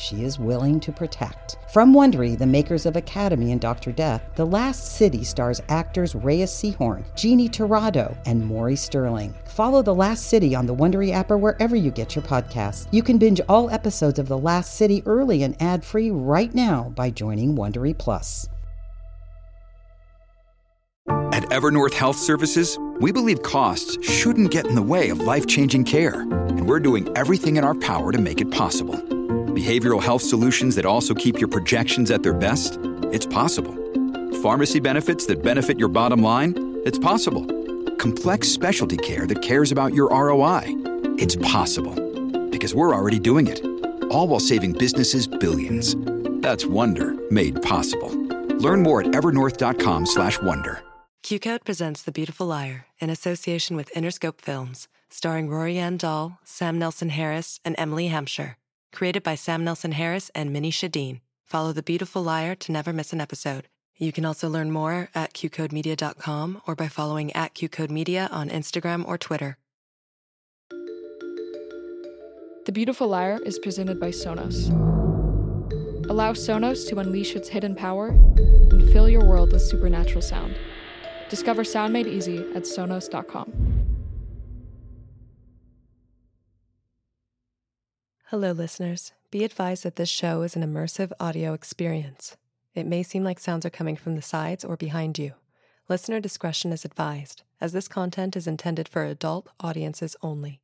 she is willing to protect. From Wondery, the makers of Academy and Dr. Death, The Last City stars actors Reyes Sehorn, Jeannie Torrado, and Maury Sterling. Follow The Last City on the Wondery app or wherever you get your podcasts. You can binge all episodes of The Last City early and ad-free right now by joining Wondery Plus. At Evernorth Health Services, we believe costs shouldn't get in the way of life-changing care, and we're doing everything in our power to make it possible behavioral health solutions that also keep your projections at their best? It's possible. Pharmacy benefits that benefit your bottom line? It's possible. Complex specialty care that cares about your ROI? It's possible. Because we're already doing it. All while saving businesses billions. That's Wonder made possible. Learn more at evernorth.com/wonder. QCODE presents The Beautiful Liar in association with Interscope Films, starring Rory Ann Dahl, Sam Nelson Harris, and Emily Hampshire. Created by Sam Nelson Harris and Minnie Shadeen. Follow The Beautiful Liar to never miss an episode. You can also learn more at qcodemedia.com or by following at qcodemedia on Instagram or Twitter. The Beautiful Liar is presented by Sonos. Allow Sonos to unleash its hidden power and fill your world with supernatural sound. Discover sound made easy at sonos.com. Hello, listeners. Be advised that this show is an immersive audio experience. It may seem like sounds are coming from the sides or behind you. Listener discretion is advised, as this content is intended for adult audiences only.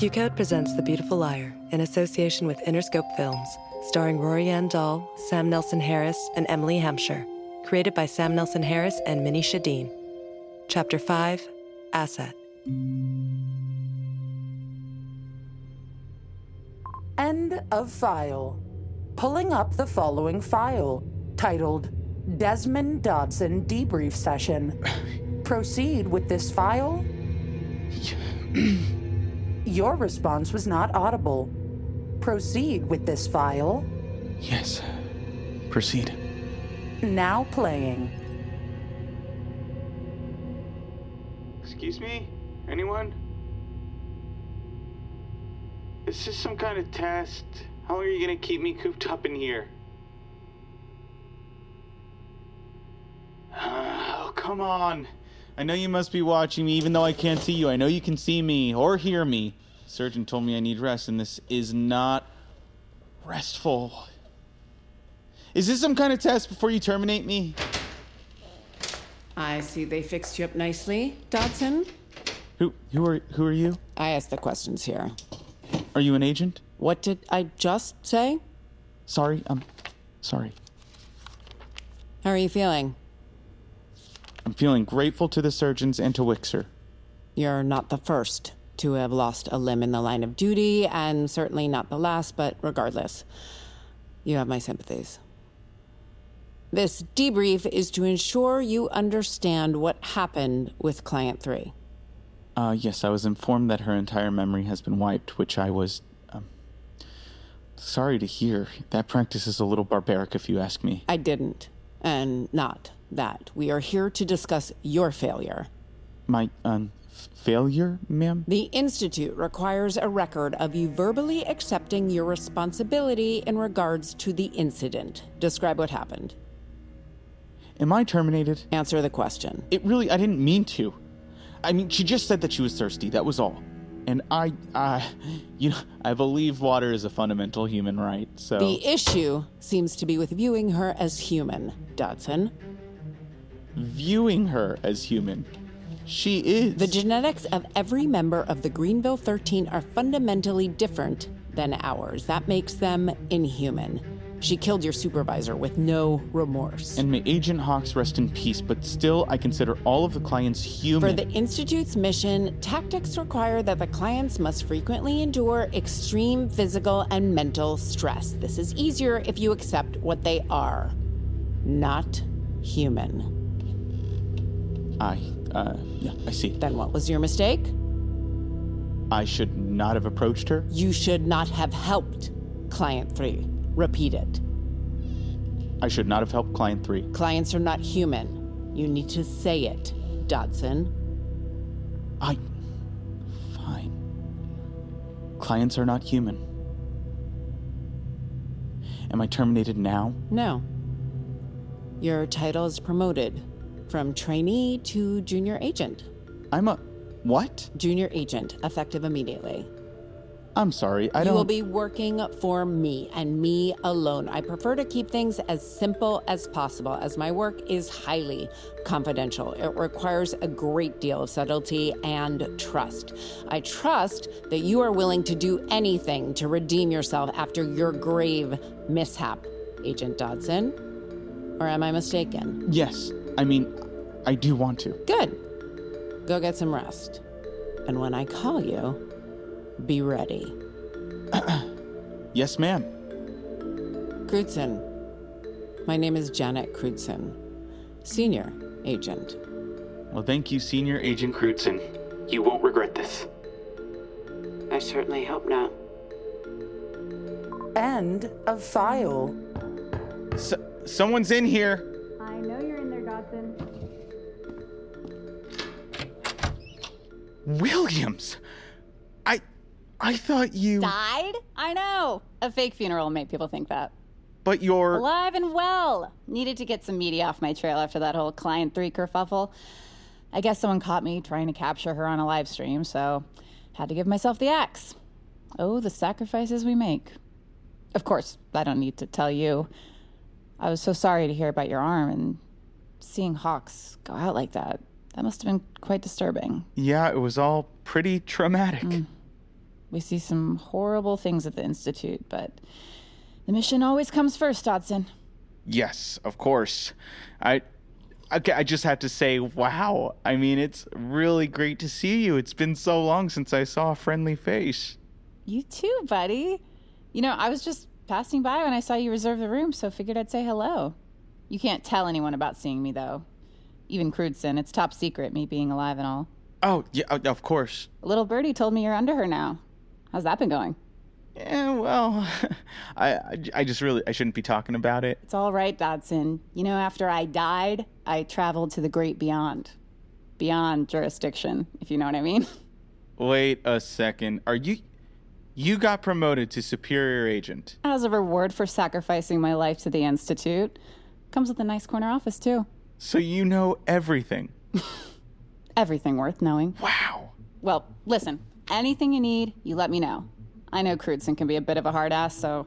QCODE presents The Beautiful Liar in association with Interscope Films, starring Rory Ann Dahl, Sam Nelson Harris, and Emily Hampshire. Created by Sam Nelson Harris and Minnie Shadeen. Chapter 5 Asset. End of file. Pulling up the following file titled Desmond Dodson Debrief Session. Proceed with this file. Your response was not audible. Proceed with this file. Yes. Proceed. Now playing. Excuse me? Anyone? Is this some kind of test? How long are you gonna keep me cooped up in here? oh, come on. I know you must be watching me even though I can't see you. I know you can see me or hear me. Surgeon told me I need rest, and this is not restful. Is this some kind of test before you terminate me? I see they fixed you up nicely, Dodson. Who who are who are you? I ask the questions here. Are you an agent? What did I just say? Sorry, I'm sorry. How are you feeling? I'm feeling grateful to the surgeons and to Wixer. You're not the first to have lost a limb in the line of duty, and certainly not the last, but regardless, you have my sympathies. This debrief is to ensure you understand what happened with Client 3. Uh, yes, I was informed that her entire memory has been wiped, which I was. Um, sorry to hear. That practice is a little barbaric, if you ask me. I didn't, and not that. We are here to discuss your failure. My, um, failure, ma'am? The Institute requires a record of you verbally accepting your responsibility in regards to the incident. Describe what happened. Am I terminated? Answer the question. It really, I didn't mean to. I mean, she just said that she was thirsty, that was all. And I, uh, you know, I believe water is a fundamental human right. So The issue seems to be with viewing her as human, Dodson. Viewing her as human, she is. The genetics of every member of the Greenville 13 are fundamentally different than ours. That makes them inhuman. She killed your supervisor with no remorse. and may Agent Hawks rest in peace, but still, I consider all of the clients human. For the Institute's mission, tactics require that the clients must frequently endure extreme physical and mental stress. This is easier if you accept what they are not human. I, uh, yeah, I see. Then what was your mistake? I should not have approached her. You should not have helped Client 3. Repeat it. I should not have helped client three. Clients are not human. You need to say it, Dodson. I. Fine. Clients are not human. Am I terminated now? No. Your title is promoted from trainee to junior agent. I'm a. What? Junior agent, effective immediately. I'm sorry. I don't. You will be working for me and me alone. I prefer to keep things as simple as possible, as my work is highly confidential. It requires a great deal of subtlety and trust. I trust that you are willing to do anything to redeem yourself after your grave mishap, Agent Dodson. Or am I mistaken? Yes. I mean, I do want to. Good. Go get some rest. And when I call you, be ready. Yes, ma'am. Crutzen. My name is Janet Crutzen, senior agent. Well, thank you, Senior Agent Crutzen. You won't regret this. I certainly hope not. End of file. S- someone's in here. Williams. I. I thought you. Died? I know. A fake funeral made people think that. But you're. Alive and well. Needed to get some media off my trail after that whole client three kerfuffle. I guess someone caught me trying to capture her on a live stream, so had to give myself the axe. Oh, the sacrifices we make. Of course, I don't need to tell you. I was so sorry to hear about your arm and seeing Hawks go out like that. That must have been quite disturbing. Yeah, it was all pretty traumatic. Mm. We see some horrible things at the Institute, but the mission always comes first, Dodson. Yes, of course. I. Okay, I just have to say, wow. I mean, it's really great to see you. It's been so long since I saw a friendly face. You too, buddy. You know, I was just passing by when I saw you reserve the room, so figured I'd say hello. You can't tell anyone about seeing me, though. Even Crutzen, it's top secret, me being alive and all. Oh, yeah, uh, of course. A little birdie told me you're under her now. How's that been going? Yeah, well, I, I, I just really, I shouldn't be talking about it. It's all right, Dodson. You know, after I died, I traveled to the great beyond. Beyond jurisdiction, if you know what I mean. Wait a second. Are you, you got promoted to superior agent? As a reward for sacrificing my life to the Institute. Comes with a nice corner office, too. So you know everything. Everything worth knowing. Wow. Well, listen, anything you need, you let me know. I know Crutzen can be a bit of a hard ass, so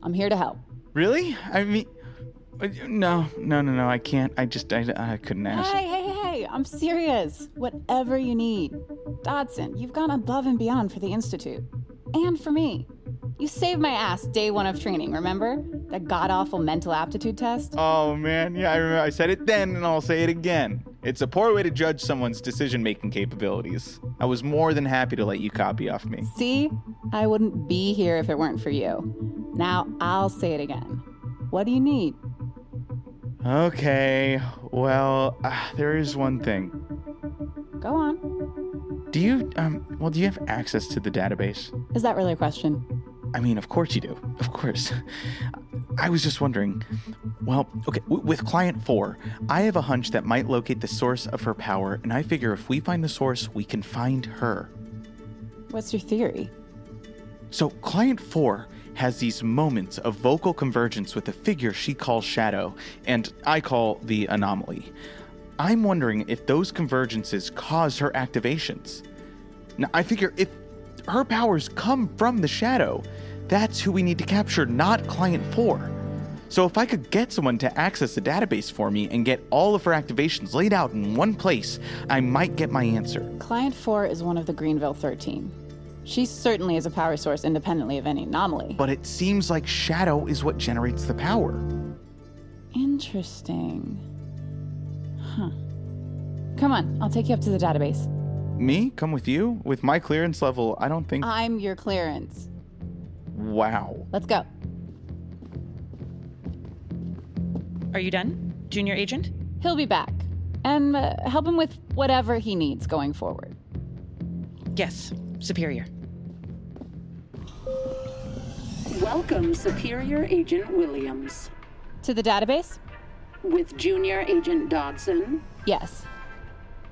I'm here to help. Really? I mean, no, no, no, no. I can't. I just, I, I couldn't ask. Hey, hey, hey, I'm serious. Whatever you need. Dodson, you've gone above and beyond for the Institute. And for me. You saved my ass day one of training, remember? That god awful mental aptitude test? Oh man, yeah, I remember. I said it then, and I'll say it again. It's a poor way to judge someone's decision-making capabilities. I was more than happy to let you copy off me. See? I wouldn't be here if it weren't for you. Now I'll say it again. What do you need? Okay, well, uh, there is one thing. Go on. Do you, um, well, do you have access to the database? Is that really a question? I mean, of course you do. Of course. I was just wondering. Well, okay, w- with client four, I have a hunch that might locate the source of her power, and I figure if we find the source, we can find her. What's your theory? So, client four has these moments of vocal convergence with a figure she calls Shadow, and I call the anomaly. I'm wondering if those convergences cause her activations. Now, I figure if her powers come from the shadow. That's who we need to capture, not Client 4. So if I could get someone to access the database for me and get all of her activations laid out in one place, I might get my answer. Client 4 is one of the Greenville 13. She certainly is a power source independently of any anomaly. But it seems like shadow is what generates the power. Interesting. Huh. Come on, I'll take you up to the database. Me? Come with you? With my clearance level, I don't think. I'm your clearance. Wow. Let's go. Are you done, Junior Agent? He'll be back. And uh, help him with whatever he needs going forward. Yes, Superior. Welcome, Superior Agent Williams. To the database? With Junior Agent Dodson? Yes.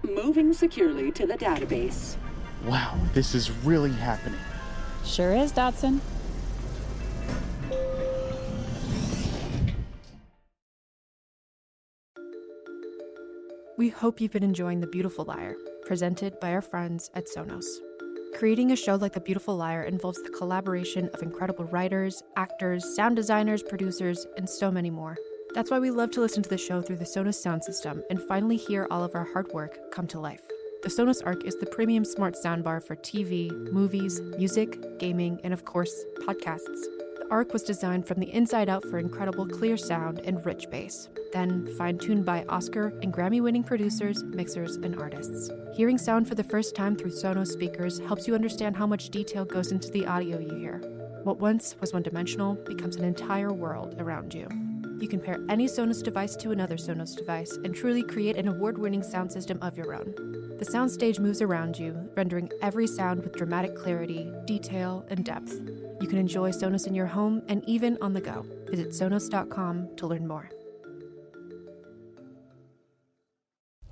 Moving securely to the database. Wow, this is really happening. Sure is, Dodson. We hope you've been enjoying The Beautiful Liar, presented by our friends at Sonos. Creating a show like The Beautiful Liar involves the collaboration of incredible writers, actors, sound designers, producers, and so many more. That's why we love to listen to the show through the Sonos sound system and finally hear all of our hard work come to life. The Sonos Arc is the premium smart soundbar for TV, movies, music, gaming, and of course, podcasts. The Arc was designed from the inside out for incredible clear sound and rich bass, then fine tuned by Oscar and Grammy winning producers, mixers, and artists. Hearing sound for the first time through Sonos speakers helps you understand how much detail goes into the audio you hear. What once was one dimensional becomes an entire world around you. You can pair any Sonos device to another Sonos device and truly create an award winning sound system of your own. The soundstage moves around you, rendering every sound with dramatic clarity, detail, and depth. You can enjoy Sonos in your home and even on the go. Visit Sonos.com to learn more.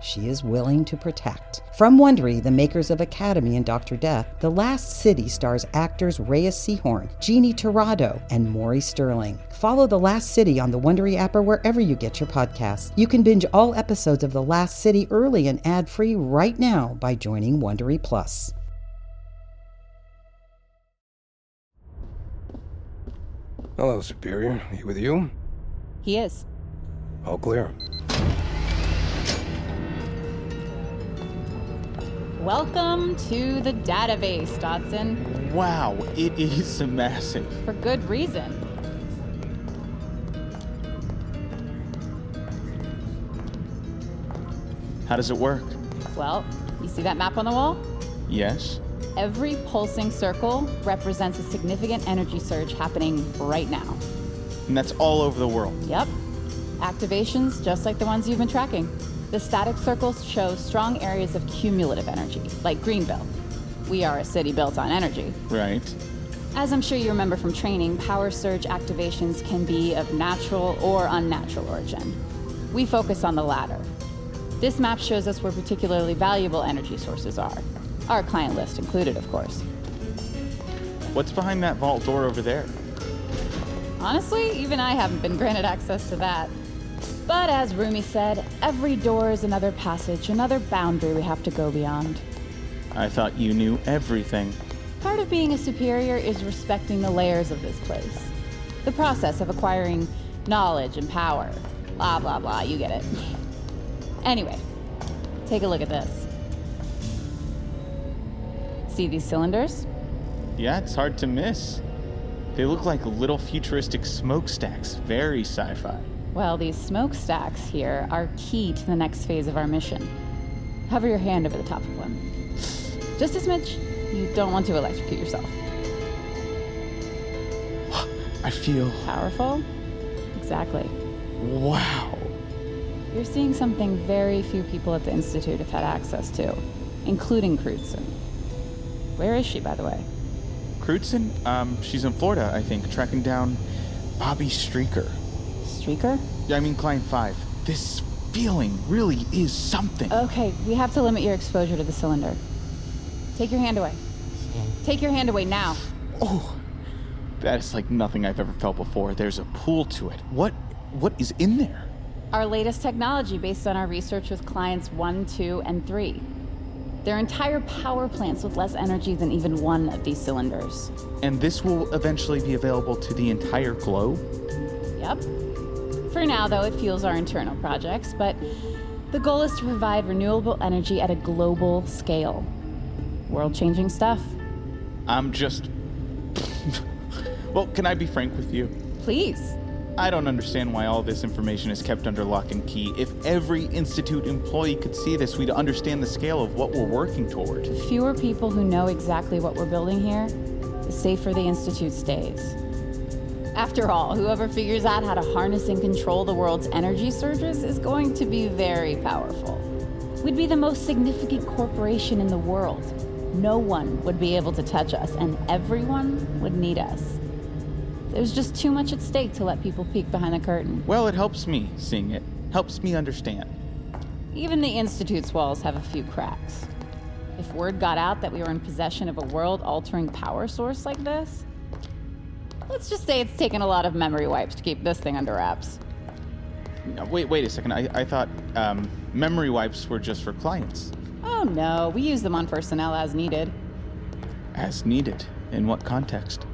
she is willing to protect. From Wondery, the makers of Academy and Dr. Death, The Last City stars actors Reyes Sehorn, Jeannie Torrado, and Maury Sterling. Follow The Last City on the Wondery app or wherever you get your podcasts. You can binge all episodes of The Last City early and ad-free right now by joining Wondery Plus. Hello, Superior. He with you? He is. All clear. Welcome to the database, Dodson. Wow, it is massive. For good reason. How does it work? Well, you see that map on the wall? Yes. Every pulsing circle represents a significant energy surge happening right now. And that's all over the world. Yep. Activations just like the ones you've been tracking. The static circles show strong areas of cumulative energy, like Greenville. We are a city built on energy. Right. As I'm sure you remember from training, power surge activations can be of natural or unnatural origin. We focus on the latter. This map shows us where particularly valuable energy sources are. Our client list included, of course. What's behind that vault door over there? Honestly, even I haven't been granted access to that. But as Rumi said, every door is another passage, another boundary we have to go beyond. I thought you knew everything. Part of being a superior is respecting the layers of this place. The process of acquiring knowledge and power. Blah, blah, blah, you get it. Anyway, take a look at this. See these cylinders? Yeah, it's hard to miss. They look like little futuristic smokestacks, very sci fi. Well, these smokestacks here are key to the next phase of our mission. Hover your hand over the top of one. Just as much, You don't want to electrocute yourself. I feel. Powerful? Exactly. Wow. You're seeing something very few people at the Institute have had access to, including Crutzen. Where is she, by the way? Crutzen? Um, she's in Florida, I think, tracking down Bobby Streaker. Streaker? Yeah, I mean Client 5. This feeling really is something. Okay, we have to limit your exposure to the cylinder. Take your hand away. Take your hand away now. Oh, that is like nothing I've ever felt before. There's a pool to it. What what is in there? Our latest technology based on our research with clients 1, 2, and 3. They're entire power plants with less energy than even one of these cylinders. And this will eventually be available to the entire globe? Yep. For now, though, it fuels our internal projects, but the goal is to provide renewable energy at a global scale. World changing stuff. I'm just. well, can I be frank with you? Please. I don't understand why all this information is kept under lock and key. If every Institute employee could see this, we'd understand the scale of what we're working toward. The fewer people who know exactly what we're building here, the safer the Institute stays. After all, whoever figures out how to harness and control the world's energy surges is going to be very powerful. We'd be the most significant corporation in the world. No one would be able to touch us, and everyone would need us. There's just too much at stake to let people peek behind the curtain. Well, it helps me seeing it, helps me understand. Even the Institute's walls have a few cracks. If word got out that we were in possession of a world altering power source like this, let's just say it's taken a lot of memory wipes to keep this thing under wraps. No, wait, wait a second. I, I thought um, memory wipes were just for clients. Oh no, we use them on personnel as needed. As needed? In what context?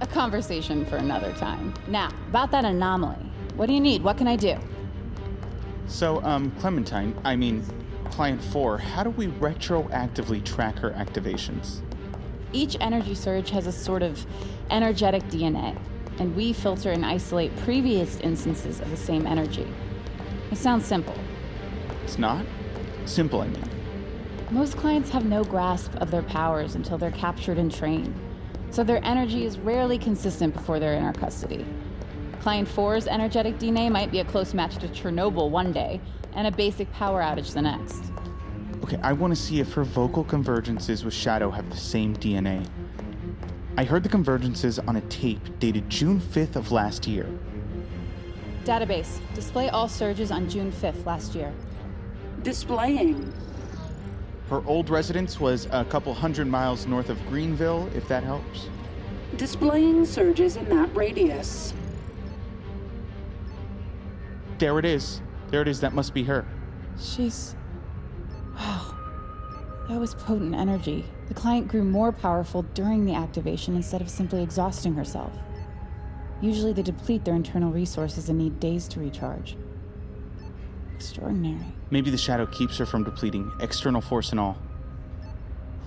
A conversation for another time. Now, about that anomaly. What do you need? What can I do? So, um, Clementine, I mean, Client 4, how do we retroactively track her activations? Each energy surge has a sort of energetic DNA, and we filter and isolate previous instances of the same energy. It sounds simple. It's not? Simple, I mean. Most clients have no grasp of their powers until they're captured and trained, so their energy is rarely consistent before they're in our custody. Client 4's energetic DNA might be a close match to Chernobyl one day, and a basic power outage the next. Okay, I want to see if her vocal convergences with Shadow have the same DNA. I heard the convergences on a tape dated June 5th of last year. Database. Display all surges on June 5th last year. Displaying. Her old residence was a couple hundred miles north of Greenville, if that helps. Displaying surges in that radius. There it is. There it is. That must be her. She's. That was potent energy. The client grew more powerful during the activation instead of simply exhausting herself. Usually they deplete their internal resources and need days to recharge. Extraordinary. Maybe the shadow keeps her from depleting, external force and all.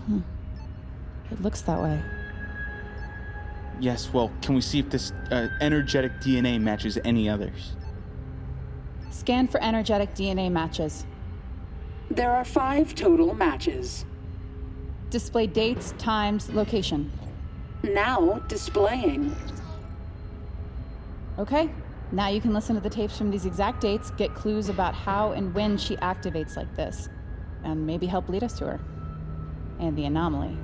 Hmm. It looks that way. Yes, well, can we see if this uh, energetic DNA matches any others? Scan for energetic DNA matches. There are five total matches. Display dates, times, location. Now displaying. Okay, now you can listen to the tapes from these exact dates, get clues about how and when she activates like this, and maybe help lead us to her. And the anomaly.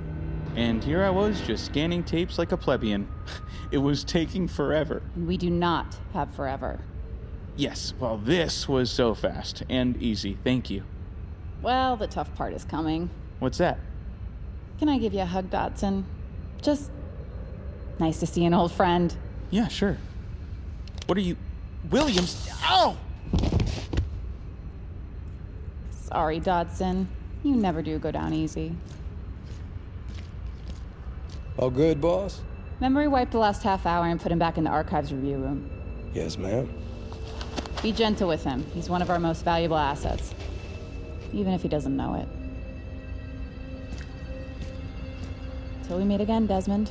And here I was, just scanning tapes like a plebeian. it was taking forever. We do not have forever. Yes, well, this was so fast and easy. Thank you. Well, the tough part is coming. What's that? Can I give you a hug, Dodson? Just nice to see an old friend. Yeah, sure. What are you. Williams? Oh! Sorry, Dodson. You never do go down easy. All good, boss? Memory wiped the last half hour and put him back in the archives review room. Yes, ma'am. Be gentle with him. He's one of our most valuable assets. Even if he doesn't know it. Till we meet again, Desmond.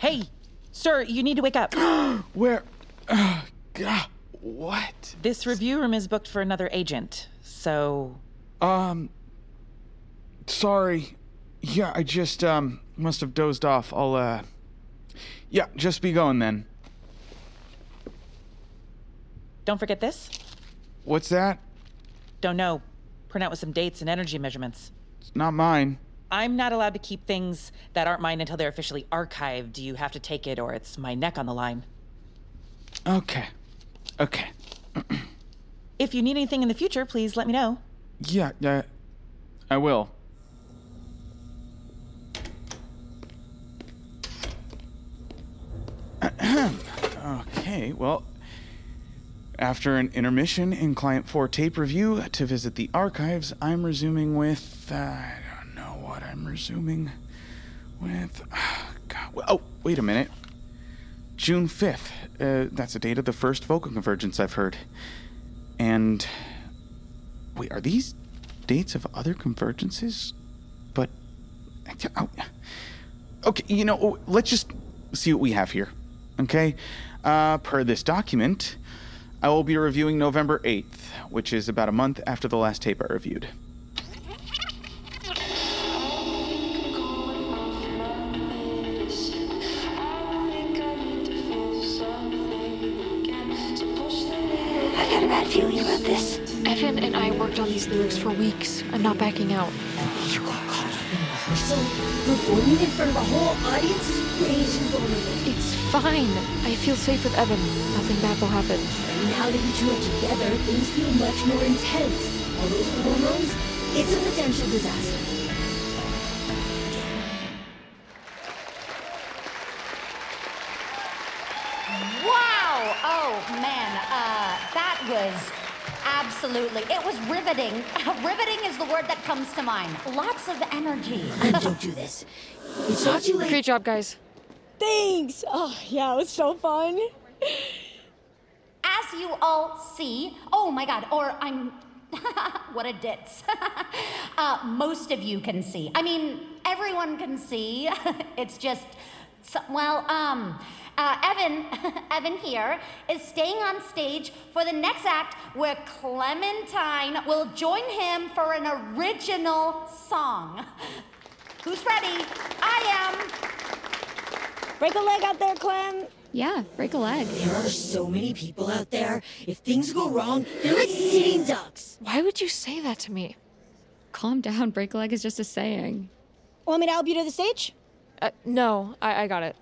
Hey, sir, you need to wake up. Where? Uh, God, what? This review room is booked for another agent, so. Um. Sorry. Yeah, I just um must have dozed off. I'll uh. Yeah, just be going then. Don't forget this. What's that? Don't know. Print out with some dates and energy measurements. It's not mine. I'm not allowed to keep things that aren't mine until they're officially archived. You have to take it, or it's my neck on the line. Okay. Okay. If you need anything in the future, please let me know. Yeah, yeah. I will. okay, well, after an intermission in Client 4 tape review to visit the archives, I'm resuming with. Uh, I don't know what I'm resuming with. God, oh, wait a minute. June 5th. Uh, that's the date of the first vocal convergence I've heard. And. Wait, are these dates of other convergences? But. Oh, okay, you know, let's just see what we have here. Okay? Uh, per this document, I will be reviewing November 8th, which is about a month after the last tape I reviewed. This. Evan and I worked on these lyrics for weeks. I'm not backing out. So, performing in front of a whole audience is way too vulnerable. It's fine. I feel safe with Evan. Nothing bad will happen. Now that you two are together, things feel much more intense. All those hormones, it's a potential disaster. Wow! Oh man, uh, that was absolutely. It was riveting. riveting is the word that comes to mind. Lots of energy. don't do this. It's not too late. Great job, guys. Thanks. Oh, yeah, it was so fun. As you all see, oh my god, or I'm. what a ditz. uh, most of you can see. I mean, everyone can see. it's just. So, well, um. Uh, Evan, Evan here, is staying on stage for the next act where Clementine will join him for an original song. Who's ready? I am. Break a leg out there, Clem. Yeah, break a leg. There are so many people out there. If things go wrong, they're like sitting ducks. Why would you say that to me? Calm down. Break a leg is just a saying. Want me to help you to the stage? Uh, no, I, I got it.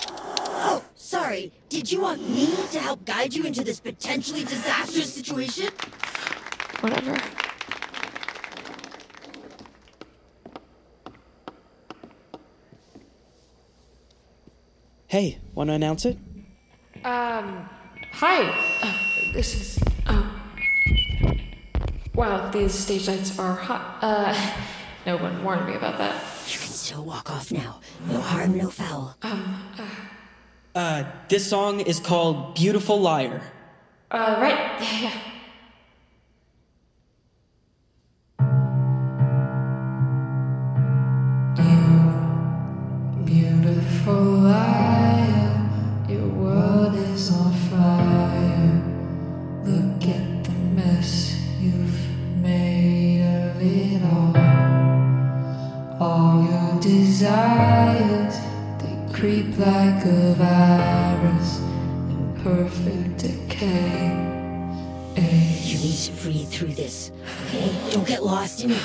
Oh, sorry. Did you want me to help guide you into this potentially disastrous situation? Whatever. Hey, want to announce it? Um, hi. Uh, this is. Oh. Wow, these stage lights are hot. Uh, no one warned me about that. You can walk off now. No harm, no foul. Uh, this song is called Beautiful Liar. uh right. Yeah. Beautiful liar, desires, they creep like a virus in perfect decay. You need to breathe through this, okay? Don't get lost in it.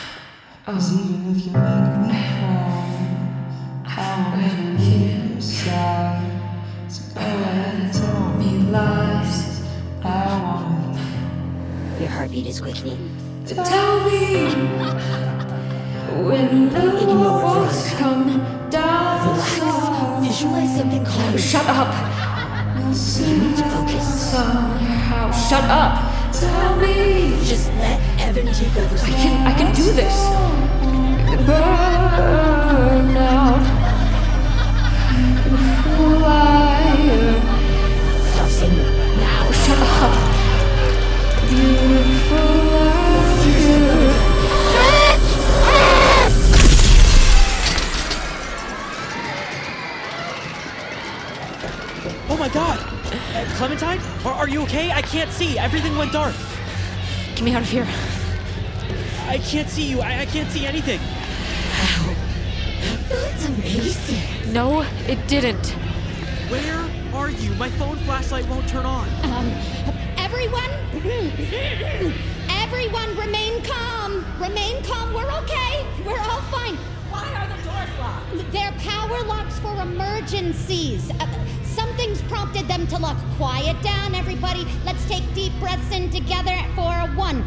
Cause even if you make me calm, I won't keep you. So go ahead and tell me lies. I want Your heartbeat is quickening. to tell me when the walls come down. The left visualize something calm. Shut up. You need to focus. Somehow, shut up. Tell me. Just let Evan take over. I can, I can do this. Clementine? Are, are you okay? I can't see. Everything went dark. Get me out of here. I can't see you. I, I can't see anything. That's amazing. No, it didn't. Where are you? My phone flashlight won't turn on. Um, everyone, everyone, remain calm. Remain calm. We're okay. We're all fine. Why are the doors locked? They're power locks for emergencies. Uh, something's prompted them to lock. Quiet down, everybody. Let's take deep breaths in together for a one,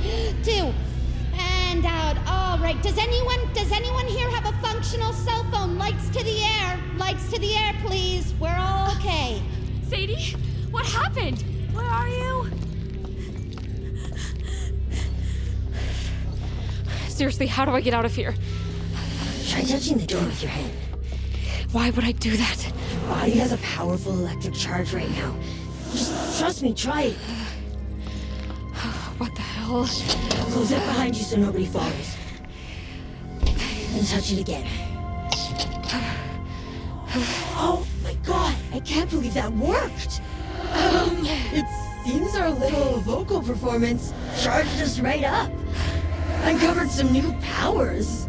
two, and out. All right. Does anyone, does anyone here have a functional cell phone? Lights to the air. Lights to the air, please. We're all okay. Sadie, what happened? Where are you? Seriously, how do I get out of here? Try touching the door with your hand. Why would I do that? Your body has a powerful electric charge right now. Just trust me, try it. What the hell? Close it behind you so nobody follows. And touch it again. Oh my god, I can't believe that worked! Um, it seems our little vocal performance charged us right up. Uncovered some new powers.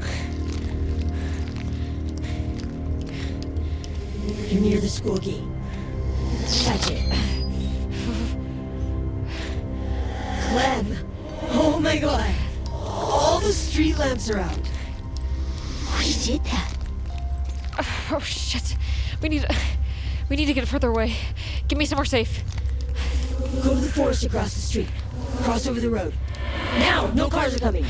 You're near the school gate. Touch it. Clem! Oh my god! All the street lamps are out. We did that. Oh shit. We need we need to get further away. Get me somewhere safe. Go to the forest across the street. Cross over the road. Now! No cars are coming.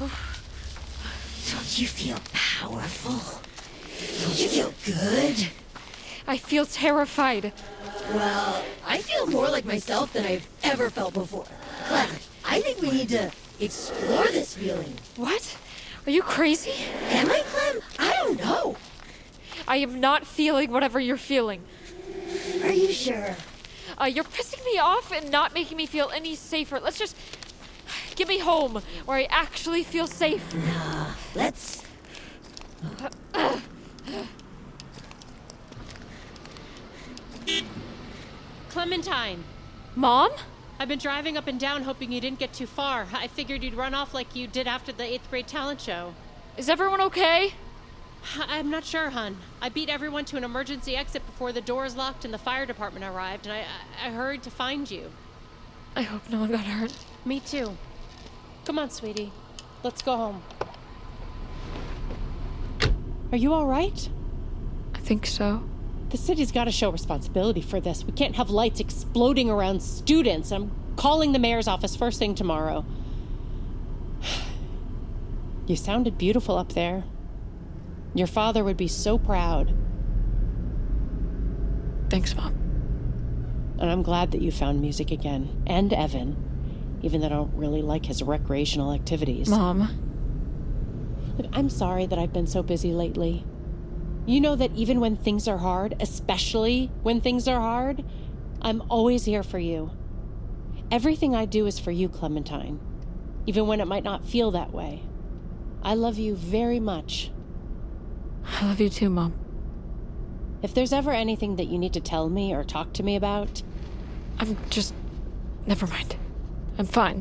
Don't you feel powerful? You feel good? I feel terrified. Well, I feel more like myself than I've ever felt before. Clem, I think we need to explore this feeling. What? Are you crazy? Am I, Clem? I don't know. I am not feeling whatever you're feeling. Are you sure? Uh, you're pissing me off and not making me feel any safer. Let's just get me home where I actually feel safe. Nah, let's. Clementine, Mom? I've been driving up and down hoping you didn't get too far. I figured you'd run off like you did after the eighth grade talent show. Is everyone okay? I'm not sure, hun. I beat everyone to an emergency exit before the doors locked and the fire department arrived, and I, I, I hurried to find you. I hope no one got hurt. Me too. Come on, sweetie. Let's go home. Are you all right? I think so. The city's got to show responsibility for this. We can't have lights exploding around students. I'm calling the mayor's office first thing tomorrow. You sounded beautiful up there. Your father would be so proud. Thanks, Mom. And I'm glad that you found music again. And Evan. Even though I don't really like his recreational activities. Mom. Look, I'm sorry that I've been so busy lately. You know that even when things are hard, especially when things are hard, I'm always here for you. Everything I do is for you, Clementine, even when it might not feel that way. I love you very much. I love you too, Mom. If there's ever anything that you need to tell me or talk to me about, I'm just. Never mind. I'm fine.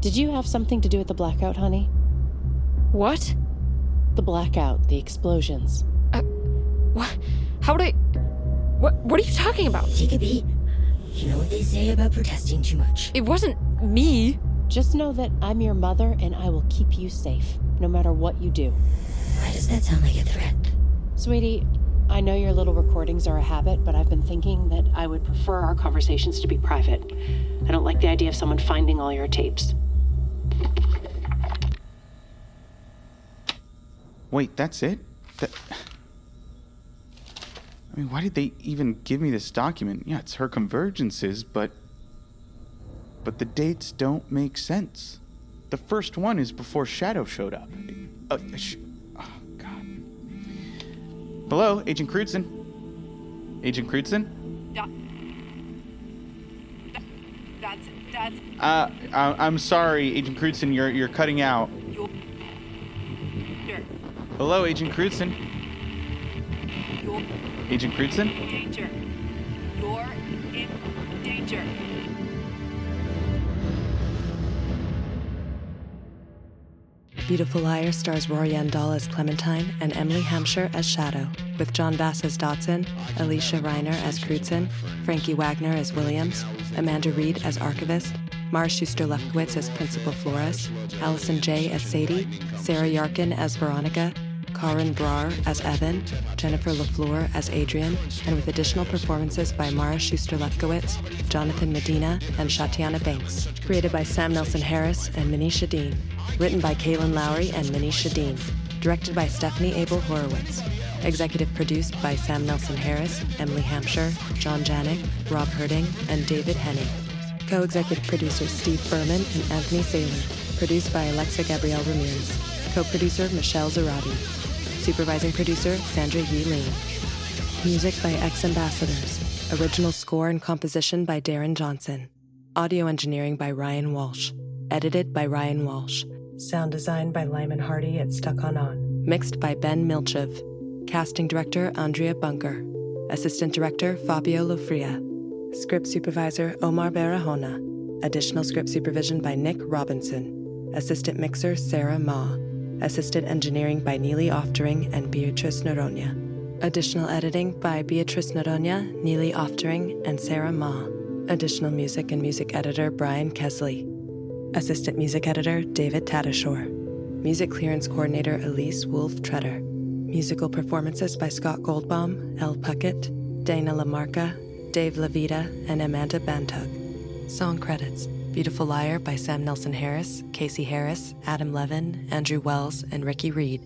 Did you have something to do with the blackout, honey? What? The blackout, the explosions. Uh, what? How would I. What, what are you talking about? Take a beat. You know what they say about protesting too much. It wasn't me. Just know that I'm your mother and I will keep you safe, no matter what you do. Why does that sound like a threat? Sweetie, I know your little recordings are a habit, but I've been thinking that I would prefer our conversations to be private. I don't like the idea of someone finding all your tapes. Wait, that's it? That. I mean, why did they even give me this document? Yeah, it's her convergences, but. But the dates don't make sense. The first one is before Shadow showed up. Uh, sh-. Hello, Agent Crutzen? Agent Crutzen? That's that's Uh, I- I'm sorry, Agent Crutzen, you're, you're cutting out. your Hello, Agent Crutzen? your Agent Crutzen? danger. You're in danger. Beautiful Liar stars Rory Dahl as Clementine and Emily Hampshire as Shadow, with John Bass as Dodson, Alicia Reiner as Crutzen, Frankie Wagner as Williams, Amanda Reed as Archivist, Mara Schuster Lefkowitz as Principal Flores, Allison Jay as Sadie, Sarah Yarkin as Veronica, Karan Brar as Evan, Jennifer LaFleur as Adrian, and with additional performances by Mara Schuster Lefkowitz, Jonathan Medina, and Shatiana Banks. Created by Sam Nelson Harris and Manisha Dean. Written by Kaylin Lowry and Manisha Dean. Directed by Stephanie Abel Horowitz. Executive produced by Sam Nelson Harris, Emily Hampshire, John Janik, Rob Herding, and David Henning. Co executive producers Steve Furman and Anthony Saylor. Produced by Alexa Gabrielle Ramirez. Co producer Michelle Zarati. Supervising producer Sandra Yee Ling. Music by X Ambassadors. Original score and composition by Darren Johnson. Audio engineering by Ryan Walsh. Edited by Ryan Walsh. Sound design by Lyman Hardy at Stuck On On. Mixed by Ben Milchev. Casting director Andrea Bunker. Assistant director Fabio Lofria. Script supervisor Omar Barahona. Additional script supervision by Nick Robinson. Assistant mixer Sarah Ma. Assistant engineering by Neely Oftering and Beatrice Noronha. Additional editing by Beatrice Noronha, Neely Oftering, and Sarah Ma. Additional music and music editor Brian Kesley. Assistant music editor David Tadashore. Music clearance coordinator Elise Wolf Treader. Musical performances by Scott Goldbaum, Elle Puckett, Dana Lamarca, Dave Levita, and Amanda Bantug. Song credits Beautiful Liar by Sam Nelson Harris, Casey Harris, Adam Levin, Andrew Wells, and Ricky Reed.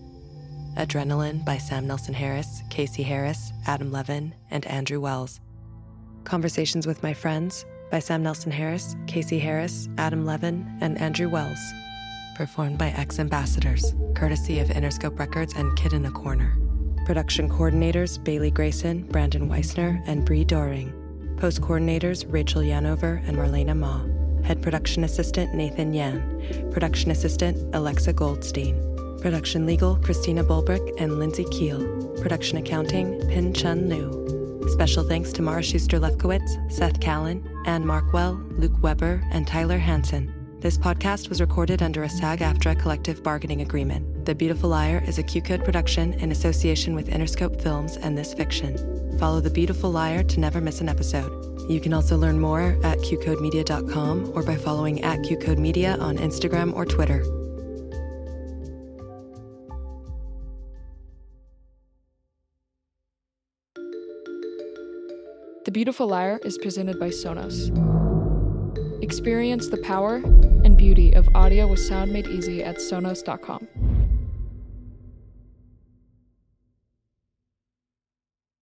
Adrenaline by Sam Nelson Harris, Casey Harris, Adam Levin, and Andrew Wells. Conversations with My Friends by Sam Nelson Harris, Casey Harris, Adam Levin, and Andrew Wells. Performed by X Ambassadors, courtesy of Interscope Records and Kid in a Corner. Production coordinators Bailey Grayson, Brandon Weissner, and Bree Doring. Post coordinators Rachel Yanover and Marlena Ma. Head production assistant Nathan Yan. Production assistant Alexa Goldstein. Production legal Christina Bulbrick and Lindsay Keel. Production accounting Pin Chun Liu. Special thanks to Mara Schuster Lefkowitz, Seth Callan, Anne Markwell, Luke Weber, and Tyler Hansen. This podcast was recorded under a SAG AFTRA collective bargaining agreement. The Beautiful Liar is a QCODE production in association with Interscope Films and This Fiction. Follow The Beautiful Liar to never miss an episode. You can also learn more at qcodemedia.com or by following at qcodemedia on Instagram or Twitter. The Beautiful Liar is presented by Sonos. Experience the power and beauty of audio with sound made easy at sonos.com.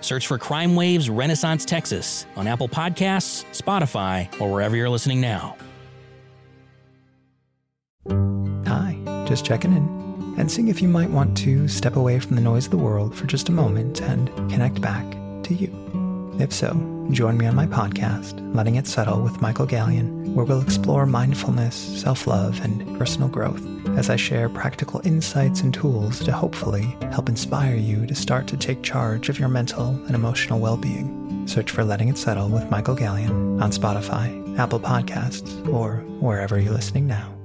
Search for Crime Waves Renaissance Texas on Apple Podcasts, Spotify, or wherever you're listening now. Hi, just checking in. and seeing if you might want to step away from the noise of the world for just a moment and connect back to you. If so, join me on my podcast, Letting It Settle with Michael Gallion, where we'll explore mindfulness, self love, and personal growth as I share practical insights and tools to hopefully help inspire you to start to take charge of your mental and emotional well being. Search for Letting It Settle with Michael Gallion on Spotify, Apple Podcasts, or wherever you're listening now.